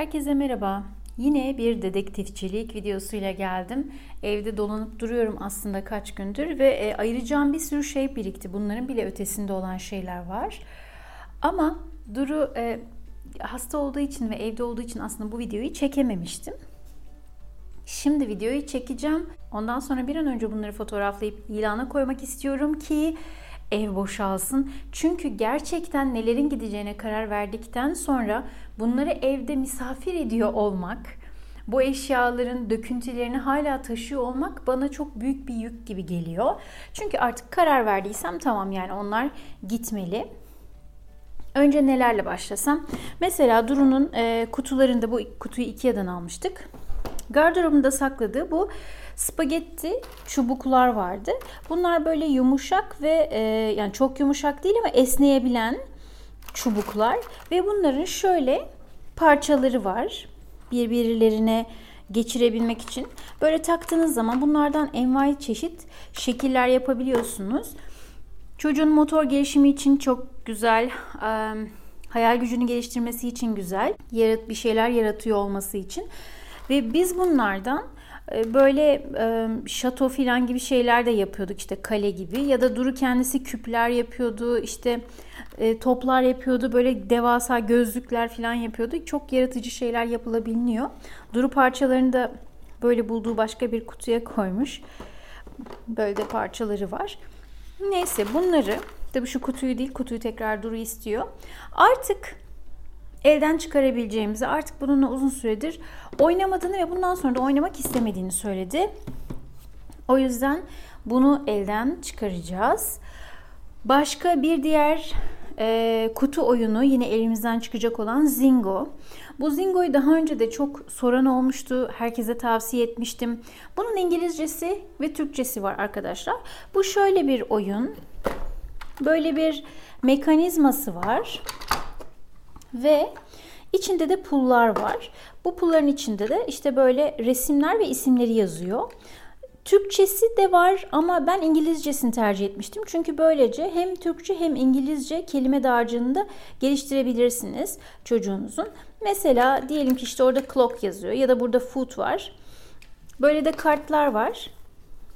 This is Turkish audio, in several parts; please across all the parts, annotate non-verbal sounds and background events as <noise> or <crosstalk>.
Herkese merhaba. Yine bir dedektifçilik videosuyla geldim. Evde dolanıp duruyorum aslında kaç gündür ve e, ayıracağım bir sürü şey birikti. Bunların bile ötesinde olan şeyler var. Ama Duru e, hasta olduğu için ve evde olduğu için aslında bu videoyu çekememiştim. Şimdi videoyu çekeceğim. Ondan sonra bir an önce bunları fotoğraflayıp ilana koymak istiyorum ki ev boşalsın. Çünkü gerçekten nelerin gideceğine karar verdikten sonra bunları evde misafir ediyor olmak, bu eşyaların döküntülerini hala taşıyor olmak bana çok büyük bir yük gibi geliyor. Çünkü artık karar verdiysem tamam yani onlar gitmeli. Önce nelerle başlasam? Mesela Duru'nun e, kutularında bu kutuyu Ikea'dan almıştık. Gardırobunda sakladığı bu spagetti çubuklar vardı. Bunlar böyle yumuşak ve e, yani çok yumuşak değil ama esneyebilen çubuklar ve bunların şöyle parçaları var. Birbirlerine geçirebilmek için. Böyle taktığınız zaman bunlardan envai çeşit şekiller yapabiliyorsunuz. Çocuğun motor gelişimi için çok güzel. hayal gücünü geliştirmesi için güzel. Yarat bir şeyler yaratıyor olması için. Ve biz bunlardan e, böyle e, şato filan gibi şeyler de yapıyorduk. İşte kale gibi ya da Duru kendisi küpler yapıyordu işte e, toplar yapıyordu böyle devasa gözlükler filan yapıyordu. Çok yaratıcı şeyler yapılabiliyor. Duru parçalarını da böyle bulduğu başka bir kutuya koymuş. Böyle de parçaları var. Neyse bunları tabi şu kutuyu değil kutuyu tekrar Duru istiyor. Artık elden çıkarabileceğimizi artık bununla uzun süredir oynamadığını ve bundan sonra da oynamak istemediğini söyledi. O yüzden bunu elden çıkaracağız. Başka bir diğer e, kutu oyunu yine elimizden çıkacak olan Zingo. Bu Zingo'yu daha önce de çok soran olmuştu. Herkese tavsiye etmiştim. Bunun İngilizcesi ve Türkçesi var arkadaşlar. Bu şöyle bir oyun. Böyle bir mekanizması var. Ve içinde de pullar var. Bu pulların içinde de işte böyle resimler ve isimleri yazıyor. Türkçesi de var ama ben İngilizcesini tercih etmiştim. Çünkü böylece hem Türkçe hem İngilizce kelime dağarcığını da geliştirebilirsiniz çocuğunuzun. Mesela diyelim ki işte orada clock yazıyor ya da burada food var. Böyle de kartlar var.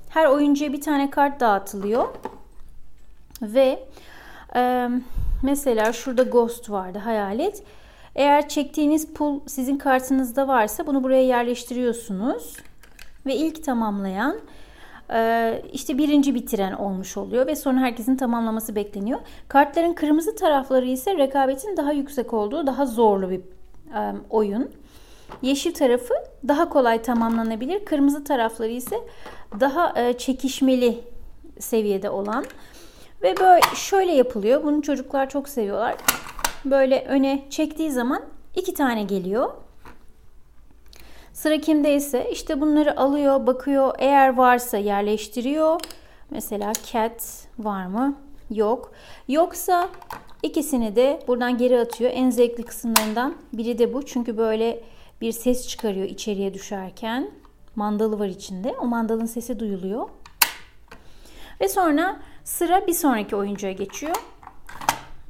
Her oyuncuya bir tane kart dağıtılıyor. Ve e, mesela şurada ghost vardı hayalet. Eğer çektiğiniz pul sizin kartınızda varsa bunu buraya yerleştiriyorsunuz. Ve ilk tamamlayan e, işte birinci bitiren olmuş oluyor ve sonra herkesin tamamlaması bekleniyor. Kartların kırmızı tarafları ise rekabetin daha yüksek olduğu daha zorlu bir e, oyun. Yeşil tarafı daha kolay tamamlanabilir. Kırmızı tarafları ise daha e, çekişmeli seviyede olan. Ve böyle şöyle yapılıyor. Bunu çocuklar çok seviyorlar böyle öne çektiği zaman iki tane geliyor. Sıra kimdeyse işte bunları alıyor, bakıyor. Eğer varsa yerleştiriyor. Mesela cat var mı? Yok. Yoksa ikisini de buradan geri atıyor. En zevkli kısımlarından biri de bu. Çünkü böyle bir ses çıkarıyor içeriye düşerken. Mandalı var içinde. O mandalın sesi duyuluyor. Ve sonra sıra bir sonraki oyuncuya geçiyor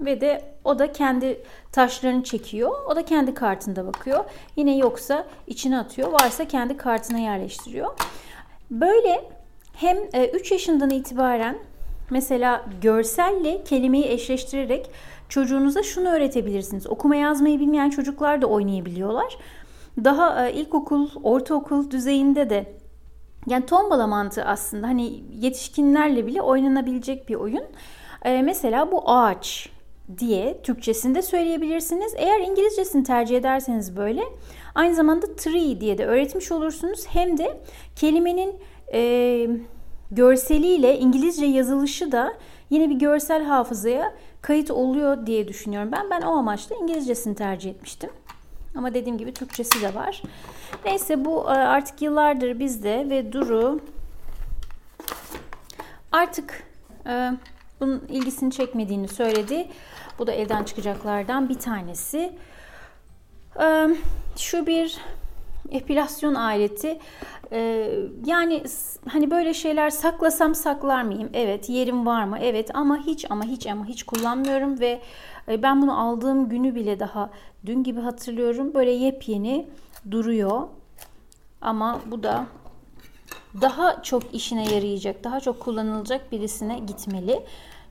ve de o da kendi taşlarını çekiyor. O da kendi kartında bakıyor. Yine yoksa içine atıyor. Varsa kendi kartına yerleştiriyor. Böyle hem 3 e, yaşından itibaren mesela görselle kelimeyi eşleştirerek çocuğunuza şunu öğretebilirsiniz. Okuma yazmayı bilmeyen çocuklar da oynayabiliyorlar. Daha e, ilkokul, ortaokul düzeyinde de yani tombala mantığı aslında hani yetişkinlerle bile oynanabilecek bir oyun. Ee, mesela bu ağaç diye Türkçesinde söyleyebilirsiniz. Eğer İngilizcesini tercih ederseniz böyle aynı zamanda tree diye de öğretmiş olursunuz. Hem de kelimenin e, görseliyle İngilizce yazılışı da yine bir görsel hafızaya kayıt oluyor diye düşünüyorum. Ben ben o amaçla İngilizcesini tercih etmiştim. Ama dediğim gibi Türkçesi de var. Neyse bu e, artık yıllardır bizde ve Duru artık e, bunun ilgisini çekmediğini söyledi. Bu da evden çıkacaklardan bir tanesi. Şu bir epilasyon aleti. Ee, yani hani böyle şeyler saklasam saklar mıyım? Evet. Yerim var mı? Evet. Ama hiç ama hiç ama hiç kullanmıyorum ve e, ben bunu aldığım günü bile daha dün gibi hatırlıyorum. Böyle yepyeni duruyor. Ama bu da daha çok işine yarayacak, daha çok kullanılacak birisine gitmeli.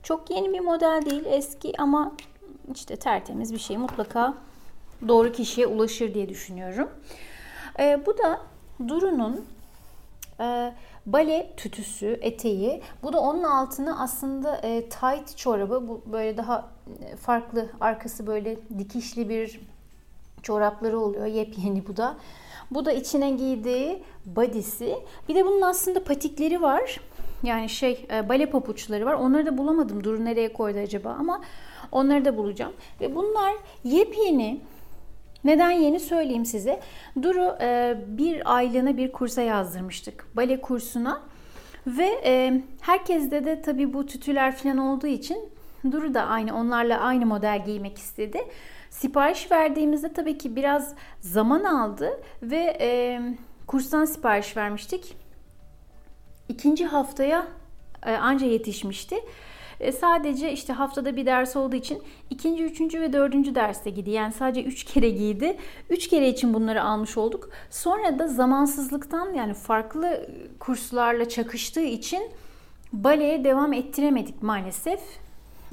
Çok yeni bir model değil, eski ama işte tertemiz bir şey mutlaka doğru kişiye ulaşır diye düşünüyorum. E, bu da Duru'nun e, bale tütüsü, eteği. Bu da onun altına aslında e, tight çorabı. Bu böyle daha e, farklı, arkası böyle dikişli bir çorapları oluyor. Yepyeni bu da. Bu da içine giydiği body'si. Bir de bunun aslında patikleri var. Yani şey e, bale papuçları var. Onları da bulamadım. Duru nereye koydu acaba ama onları da bulacağım. Ve bunlar yepyeni neden yeni söyleyeyim size. Duru e, bir aylığına bir kursa yazdırmıştık. Bale kursuna. Ve e, herkeste de tabii bu tütüler falan olduğu için Duru da aynı onlarla aynı model giymek istedi. Sipariş verdiğimizde tabii ki biraz zaman aldı ve e, kurstan sipariş vermiştik. İkinci haftaya e, anca yetişmişti. E, sadece işte haftada bir ders olduğu için ikinci, üçüncü ve dördüncü derste gidi. Yani sadece üç kere giydi. Üç kere için bunları almış olduk. Sonra da zamansızlıktan yani farklı kurslarla çakıştığı için baleye devam ettiremedik maalesef.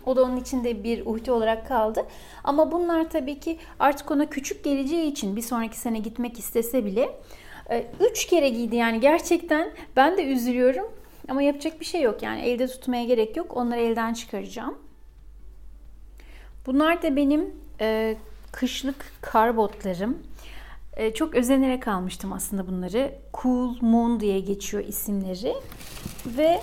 O da onun içinde bir uhde olarak kaldı. Ama bunlar tabii ki artık ona küçük geleceği için bir sonraki sene gitmek istese bile e, üç kere giydi yani gerçekten ben de üzülüyorum. Ama yapacak bir şey yok yani elde tutmaya gerek yok. Onları elden çıkaracağım. Bunlar da benim e, kışlık kar botlarım. E, çok özenerek almıştım aslında bunları. Cool Moon diye geçiyor isimleri. Ve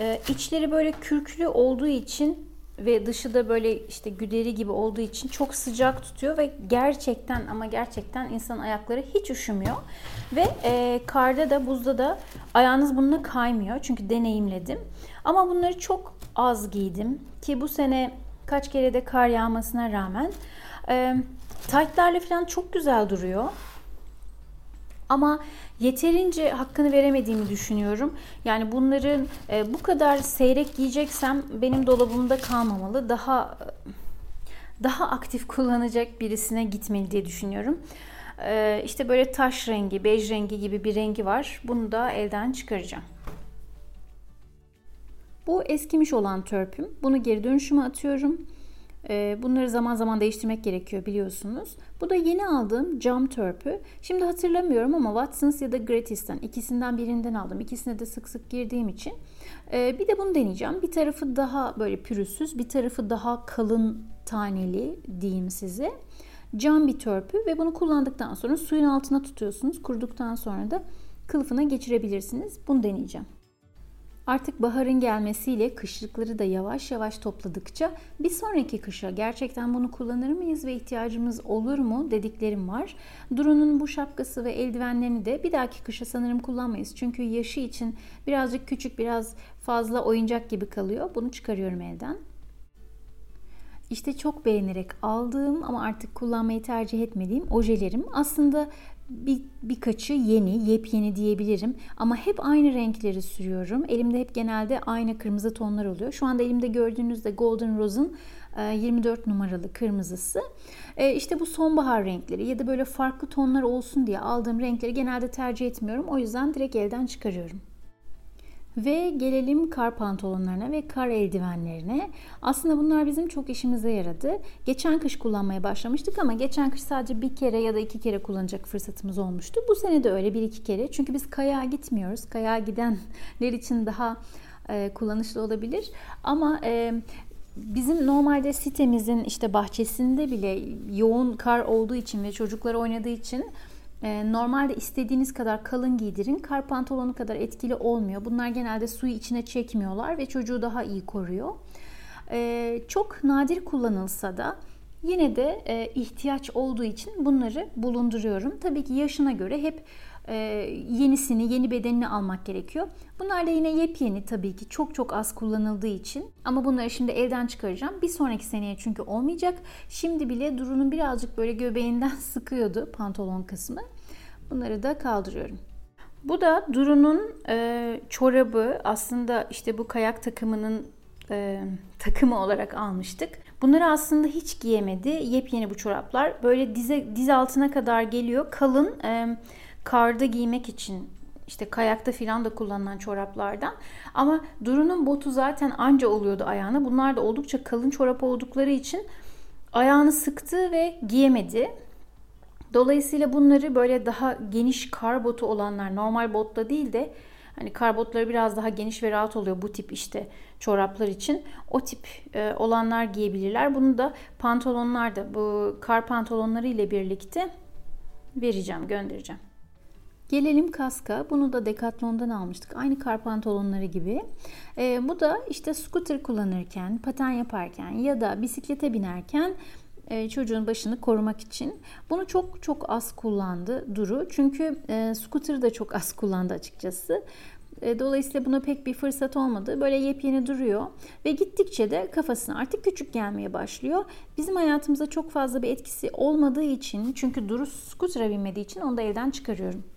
e, içleri böyle kürklü olduğu için ve dışı da böyle işte güderi gibi olduğu için çok sıcak tutuyor ve gerçekten ama gerçekten insan ayakları hiç üşümüyor. Ve e, karda da buzda da ayağınız bununla kaymıyor çünkü deneyimledim. Ama bunları çok az giydim ki bu sene kaç kere de kar yağmasına rağmen e, taytlarla falan çok güzel duruyor. Ama yeterince hakkını veremediğimi düşünüyorum. Yani bunların e, bu kadar seyrek giyeceksem benim dolabımda kalmamalı. Daha daha aktif kullanacak birisine gitmeli diye düşünüyorum. E, işte böyle taş rengi, bej rengi gibi bir rengi var. Bunu da elden çıkaracağım. Bu eskimiş olan törpüm. Bunu geri dönüşüme atıyorum. Ee, bunları zaman zaman değiştirmek gerekiyor biliyorsunuz. Bu da yeni aldığım cam törpü. Şimdi hatırlamıyorum ama Watsons ya da Gratis'ten ikisinden birinden aldım. İkisine de sık sık girdiğim için. Ee, bir de bunu deneyeceğim. Bir tarafı daha böyle pürüzsüz, bir tarafı daha kalın taneli diyeyim size. Cam bir törpü ve bunu kullandıktan sonra suyun altına tutuyorsunuz. Kuruduktan sonra da kılıfına geçirebilirsiniz. Bunu deneyeceğim. Artık baharın gelmesiyle kışlıkları da yavaş yavaş topladıkça bir sonraki kışa gerçekten bunu kullanır mıyız ve ihtiyacımız olur mu dediklerim var. Duru'nun bu şapkası ve eldivenlerini de bir dahaki kışa sanırım kullanmayız. Çünkü yaşı için birazcık küçük biraz fazla oyuncak gibi kalıyor. Bunu çıkarıyorum elden. İşte çok beğenerek aldığım ama artık kullanmayı tercih etmediğim ojelerim. Aslında bir, birkaçı yeni, yepyeni diyebilirim. Ama hep aynı renkleri sürüyorum. Elimde hep genelde aynı kırmızı tonlar oluyor. Şu anda elimde gördüğünüzde Golden Rose'un 24 e, numaralı kırmızısı. E, işte bu sonbahar renkleri ya da böyle farklı tonlar olsun diye aldığım renkleri genelde tercih etmiyorum. O yüzden direkt elden çıkarıyorum. Ve gelelim kar pantolonlarına ve kar eldivenlerine. Aslında bunlar bizim çok işimize yaradı. Geçen kış kullanmaya başlamıştık ama geçen kış sadece bir kere ya da iki kere kullanacak fırsatımız olmuştu. Bu sene de öyle bir iki kere. Çünkü biz kayağa gitmiyoruz. Kayağa gidenler için daha e, kullanışlı olabilir. Ama e, Bizim normalde sitemizin işte bahçesinde bile yoğun kar olduğu için ve çocuklar oynadığı için normalde istediğiniz kadar kalın giydirin. Kar pantolonu kadar etkili olmuyor. Bunlar genelde suyu içine çekmiyorlar ve çocuğu daha iyi koruyor. Ee, çok nadir kullanılsa da yine de e, ihtiyaç olduğu için bunları bulunduruyorum. Tabii ki yaşına göre hep e, yenisini, yeni bedenini almak gerekiyor. Bunlar da yine yepyeni tabii ki çok çok az kullanıldığı için. Ama bunları şimdi elden çıkaracağım. Bir sonraki seneye çünkü olmayacak. Şimdi bile Duru'nun birazcık böyle göbeğinden <laughs> sıkıyordu pantolon kısmı. Bunları da kaldırıyorum. Bu da Duru'nun e, çorabı. Aslında işte bu kayak takımının e, takımı olarak almıştık. Bunları aslında hiç giyemedi. Yepyeni bu çoraplar. Böyle dize diz altına kadar geliyor. Kalın e, karda giymek için işte kayakta filan da kullanılan çoraplardan. Ama Duru'nun botu zaten anca oluyordu ayağına. Bunlar da oldukça kalın çorap oldukları için ayağını sıktı ve giyemedi. Dolayısıyla bunları böyle daha geniş kar botu olanlar normal botla değil de hani kar botları biraz daha geniş ve rahat oluyor bu tip işte çoraplar için. O tip e, olanlar giyebilirler. Bunu da pantolonlar da bu kar pantolonları ile birlikte vereceğim, göndereceğim. Gelelim kaska. Bunu da Decathlon'dan almıştık. Aynı kar pantolonları gibi. E, bu da işte scooter kullanırken, paten yaparken ya da bisiklete binerken e, çocuğun başını korumak için. Bunu çok çok az kullandı Duru. Çünkü e, scooter'ı da çok az kullandı açıkçası. E, dolayısıyla buna pek bir fırsat olmadı. Böyle yepyeni duruyor ve gittikçe de kafasına artık küçük gelmeye başlıyor. Bizim hayatımıza çok fazla bir etkisi olmadığı için çünkü Duru scooter'a binmediği için onu da evden çıkarıyorum.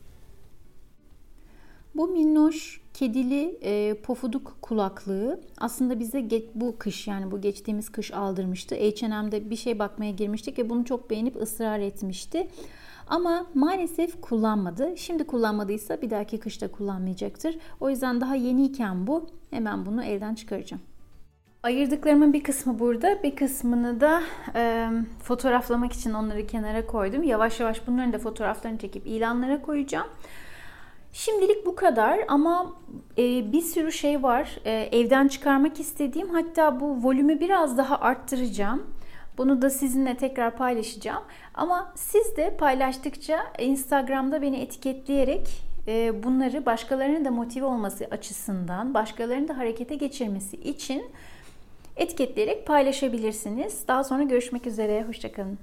Bu minnoş kedili e, pofuduk kulaklığı aslında bize ge- bu kış yani bu geçtiğimiz kış aldırmıştı. H&M'de bir şey bakmaya girmiştik ve bunu çok beğenip ısrar etmişti. Ama maalesef kullanmadı. Şimdi kullanmadıysa bir dahaki kışta kullanmayacaktır. O yüzden daha yeniyken bu. Hemen bunu evden çıkaracağım. Ayırdıklarımın bir kısmı burada, bir kısmını da e, fotoğraflamak için onları kenara koydum. Yavaş yavaş bunların da fotoğraflarını çekip ilanlara koyacağım. Şimdilik bu kadar ama e, bir sürü şey var e, evden çıkarmak istediğim. Hatta bu volümü biraz daha arttıracağım. Bunu da sizinle tekrar paylaşacağım. Ama siz de paylaştıkça Instagram'da beni etiketleyerek e, bunları başkalarının da motive olması açısından, başkalarının da harekete geçirmesi için etiketleyerek paylaşabilirsiniz. Daha sonra görüşmek üzere. Hoşçakalın.